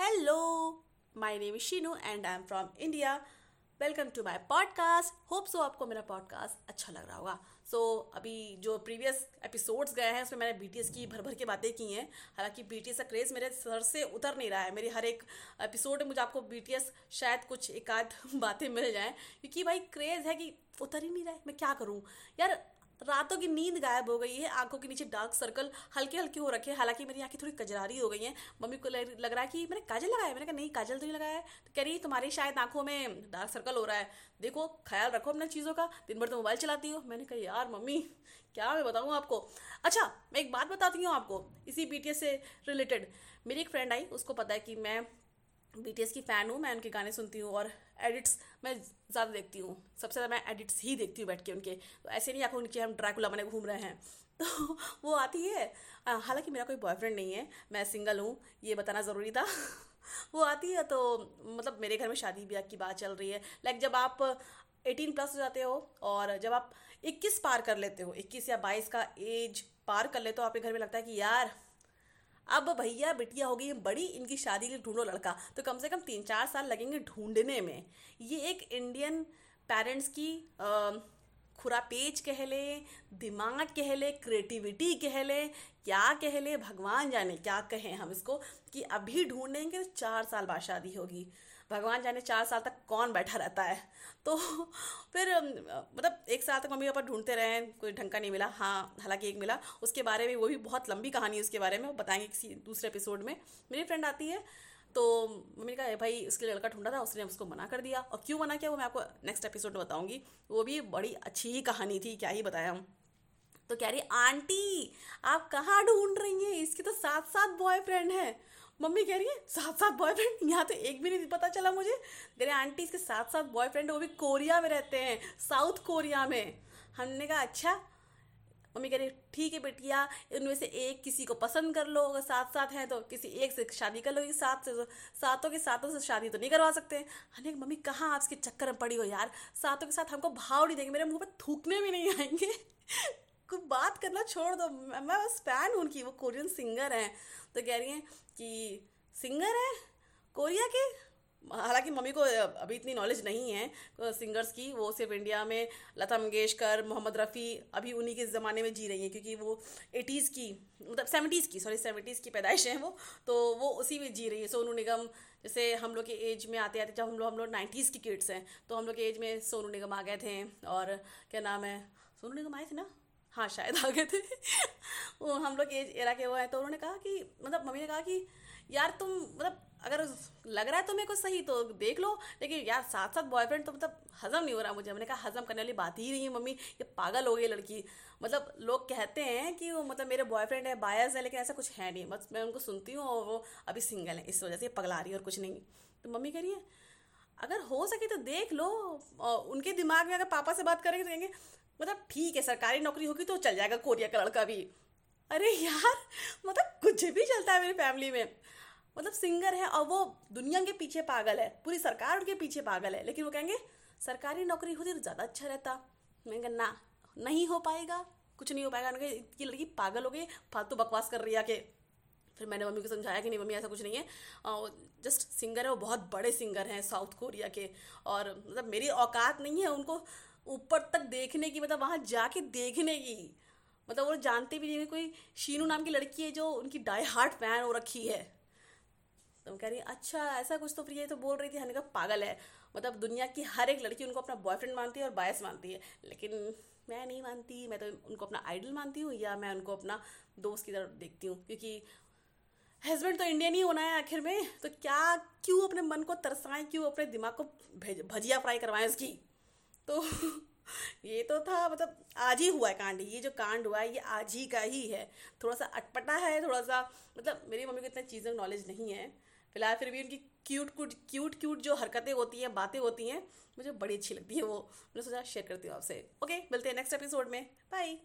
Hello, my name is and and I'm from India. Welcome to my podcast hope so आपको मेरा podcast अच्छा लग रहा होगा. सो so, अभी जो प्रीवियस एपिसोड्स गए हैं उसमें मैंने बीटीएस की भर भर के बातें की हैं. हालाँकि बी का क्रेज़ मेरे सर से उतर नहीं रहा है. मेरी हर एक एपिसोड में मुझे आपको बीटीएस शायद कुछ एक आध बातें मिल जाएँ. क्योंकि भाई क्रेज़ है कि उतर ही नहीं रहा है. मैं क्या करूँ? यार रातों की नींद गायब हो गई है, आँखों के नीचे डार्क सर्कल हल्के हल्के हो रखे हैं। हालाँकि मेरी आँखें थोड़ी कजरारी हो गई हैं। मम्मी को लग रहा है कि मैंने काजल लगाया मैंने कहा, नहीं, काजल तो नहीं लगाया तो कह रही तुम्हारी शायद आँखों में डार्क सर्कल हो रहा है। देखो, ख्याल रखो अपने चीज़ों का। दिन भर तो मोबाइल चलाती हो। मैंने कहा, यार, मम्मी, क्या मैं बताऊँ आपको? अच्छा मैं एक बात बताती हूँ आपको, इसी बी से रिलेटेड मेरी एक फ्रेंड आई, उसको पता है कि मैं बीटीएस की फ़ैन हूँ, मैं उनके गाने सुनती हूँ और एडिट्स मैं ज़्यादा देखती हूँ। सबसे ज़्यादा मैं एडिट्स ही देखती हूँ बैठ के उनके। तो ऐसे नहीं आँखों नीचे हम ड्रैकुला बने घूम रहे हैं। तो वो आती है। हालाँकि मेरा कोई बॉयफ्रेंड नहीं है, मैं सिंगल हूँ, ये बताना ज़रूरी था। वो आती है तो मतलब मेरे घर में शादी ब्याह की बात चल रही है। लाइक जब आप एटीन प्लस हो जाते हो और जब आप इक्कीस पार कर लेते हो, इक्कीस या बाईस का एज पार कर लेते हो, आपके घर में लगता है कि यार अब भैया बिटिया हो गई है बड़ी, इनकी शादी के ढूंढो लड़का। तो कम से कम तीन चार साल लगेंगे ढूँढने में। ये एक इंडियन पेरेंट्स की खुरापेज कह ले, दिमाग कह ले क्रिएटिविटी कह ले, क्या कह ले, भगवान जाने क्या कहें हम इसको, कि अभी ढूंढेंगे तो चार साल बाद शादी होगी। भगवान जाने चार साल तक कौन बैठा रहता है? तो फिर मतलब एक साल तक मम्मी पापा ढूंढते रहे, कोई ढंग का नहीं मिला। हाँ हालाँकि एक मिला। उसके बारे में, वो भी बहुत लंबी कहानी है उसके बारे में, वो बताएँगे किसी दूसरे एपिसोड में। मेरी फ्रेंड आती है तो मम्मी ने कहा भाई, उसके लिए लड़का ढूंढा था, उसने उसको मना कर दिया। और क्यों मना किया, वो मैं आपको नेक्स्ट एपिसोड में बताऊँगी। वो भी बड़ी अच्छी ही कहानी थी, क्या ही बताया हम। तो कह रही, आंटी, आप कहाँ ढूंढ रही हैं? इसके तो सात सात बॉयफ्रेंड हैं। मम्मी कह रही है सात सात बॉयफ्रेंड यहाँ तो एक भी नहीं पता चला मुझे। मेरे आंटी इसके सात सात बॉयफ्रेंड वो भी कोरिया में रहते हैं साउथ कोरिया में। हमने कहा अच्छा। मम्मी कह रही ठीक है बेटिया, इनमें से एक किसी को पसंद कर लो, अगर साथ साथ हैं तो किसी एक से शादी कर लो सात से, सातों के सातों से शादी तो नहीं करवा सकते। हमने मम्मी, कहाँ आप इसके चक्कर में पड़ी हो यार? सातों के साथ हमको भाव नहीं देंगे, मेरे मुँह पर थूकने भी नहीं आएँगे। कुछ बात करना छोड़ दो। मैं बस फ़ैन हूँ उनकी, वो कोरियन सिंगर हैं। तो कह रही हैं कि सिंगर हैं? कोरिया के? हालाँकि मम्मी को अभी इतनी नॉलेज नहीं है सिंगर्स की। वो सिर्फ़ इंडिया में, लता मंगेशकर, मोहम्मद रफ़ी, अभी उन्हीं के ज़माने में जी रही हैं, क्योंकि वो एटीज़ की मतलब सेवेंटीज़ की सॉरी सेवेंटीज़ की पैदाइश हैं वो। तो वो उसी में जी रही है। सोनू निगम, जैसे हम लोग के एज में आते आते, जब हम लोग हम लोग नाइन्टीज़ की किड्स हैं तो हम लोग के एज में सोनू निगम आ गए थे, और क्या नाम है, सोनू निगम आए थे ना? हाँ शायद आ गए थे। वो हम लोग एज एरा के वो हैं तो उन्होंने कहा कि मतलब मम्मी ने कहा कि, यार, तुम मतलब अगर लग रहा है तुम्हें कुछ सही तो देख लो, लेकिन यार साथ साथ बॉयफ्रेंड तो मतलब हजम नहीं हो रहा मुझे। मैंने कहा, हजम करने वाली बात ही नहीं है, मम्मी, ये पागल हो गई लड़की। मतलब लोग कहते हैं कि वो मतलब मेरे बॉयफ्रेंड है बायस है, लेकिन ऐसा कुछ है नहीं। बस मैं उनको सुनती हूँ और वो अभी सिंगल है, इस वजह से पगला रही है और कुछ नहीं। तो मम्मी कह रही है अगर हो सके तो देख लो। उनके दिमाग में अगर पापा से बात करेंगे तो कहेंगे मतलब ठीक है, सरकारी नौकरी होगी तो चल जाएगा कोरिया का लड़का भी। अरे यार मतलब कुछ भी चलता है मेरी फैमिली में। मतलब सिंगर है और वो दुनिया के पीछे पागल है, पूरी सरकार उनके पीछे पागल है। लेकिन वो कहेंगे, सरकारी नौकरी होती तो ज़्यादा अच्छा रहता। मैं कहा, ना, नहीं हो पाएगा, कुछ नहीं हो पाएगा। उनके ये लड़की पागल हो गई, फालतू बकवास कर रही है कि फिर मैंने मम्मी को समझाया कि नहीं, मम्मी, ऐसा कुछ नहीं है। जस्ट सिंगर है, वो बहुत बड़े सिंगर हैं साउथ कोरिया के। और मतलब मेरी औकात नहीं है उनको ऊपर तक देखने की मतलब वहाँ जाके देखने की। मतलब वो जानते भी नहीं कोई शीनू नाम की लड़की है जो उनकी डाई हार्ट फ़ैन हो रखी है। तो कह रही अच्छा ऐसा कुछ तो फिर ये तो बोल रही थी, हने का पागल है। मतलब दुनिया की हर एक लड़की उनको अपना बॉयफ्रेंड मानती है और बायस मानती है। लेकिन मैं नहीं मानती, मैं तो उनको अपना आइडल मानती हूँ या मैं उनको अपना दोस्त की तरफ़ देखती हूँ। क्योंकि हस्बैंड तो इंडियन ही होना है आखिर में तो क्या, क्यों अपने मन को तरसाएँ, क्यों अपने दिमाग को भजिया फ्राई करवाएँ उसकी? तो ये तो था मतलब आज ही हुआ है कांड, ये जो कांड हुआ है, ये आज ही का ही है। थोड़ा सा अटपटा है, थोड़ा सा मतलब मेरी मम्मी को इतनी चीज़ें नॉलेज नहीं है। फ़िलहाल फिर भी उनकी क्यूट क्यूट क्यूट क्यूट जो हरकतें होती हैं, बातें होती हैं, मुझे बड़ी अच्छी लगती है वो। मैंने सोचा शेयर करती हूँ आपसे। ओके मिलते हैं नेक्स्ट एपिसोड में। बाय